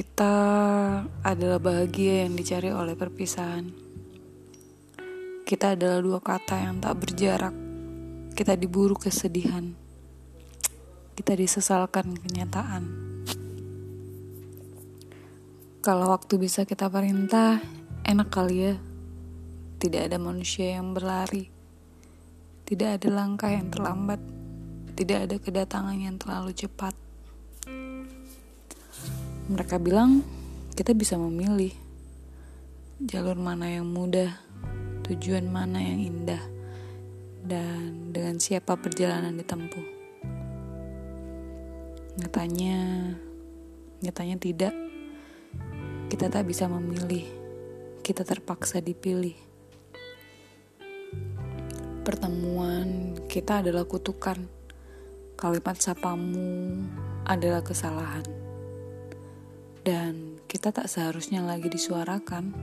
Kita adalah bahagia yang dicari oleh perpisahan. Kita adalah dua kata yang tak berjarak. Kita diburu kesedihan. Kita disesalkan kenyataan. Kalau waktu bisa kita perintah, enak kali ya. Tidak ada manusia yang berlari. Tidak ada langkah yang terlambat. Tidak ada kedatangan yang terlalu cepat. Mereka bilang kita bisa memilih jalur mana yang mudah, tujuan mana yang indah, dan dengan siapa perjalanan ditempuh. Nyatanya, nyatanya tidak. Kita tak bisa memilih. Kita terpaksa dipilih. Pertemuan kita adalah kutukan. Kalimat sapamu adalah kesalahan dan kita tak seharusnya lagi disuarakan.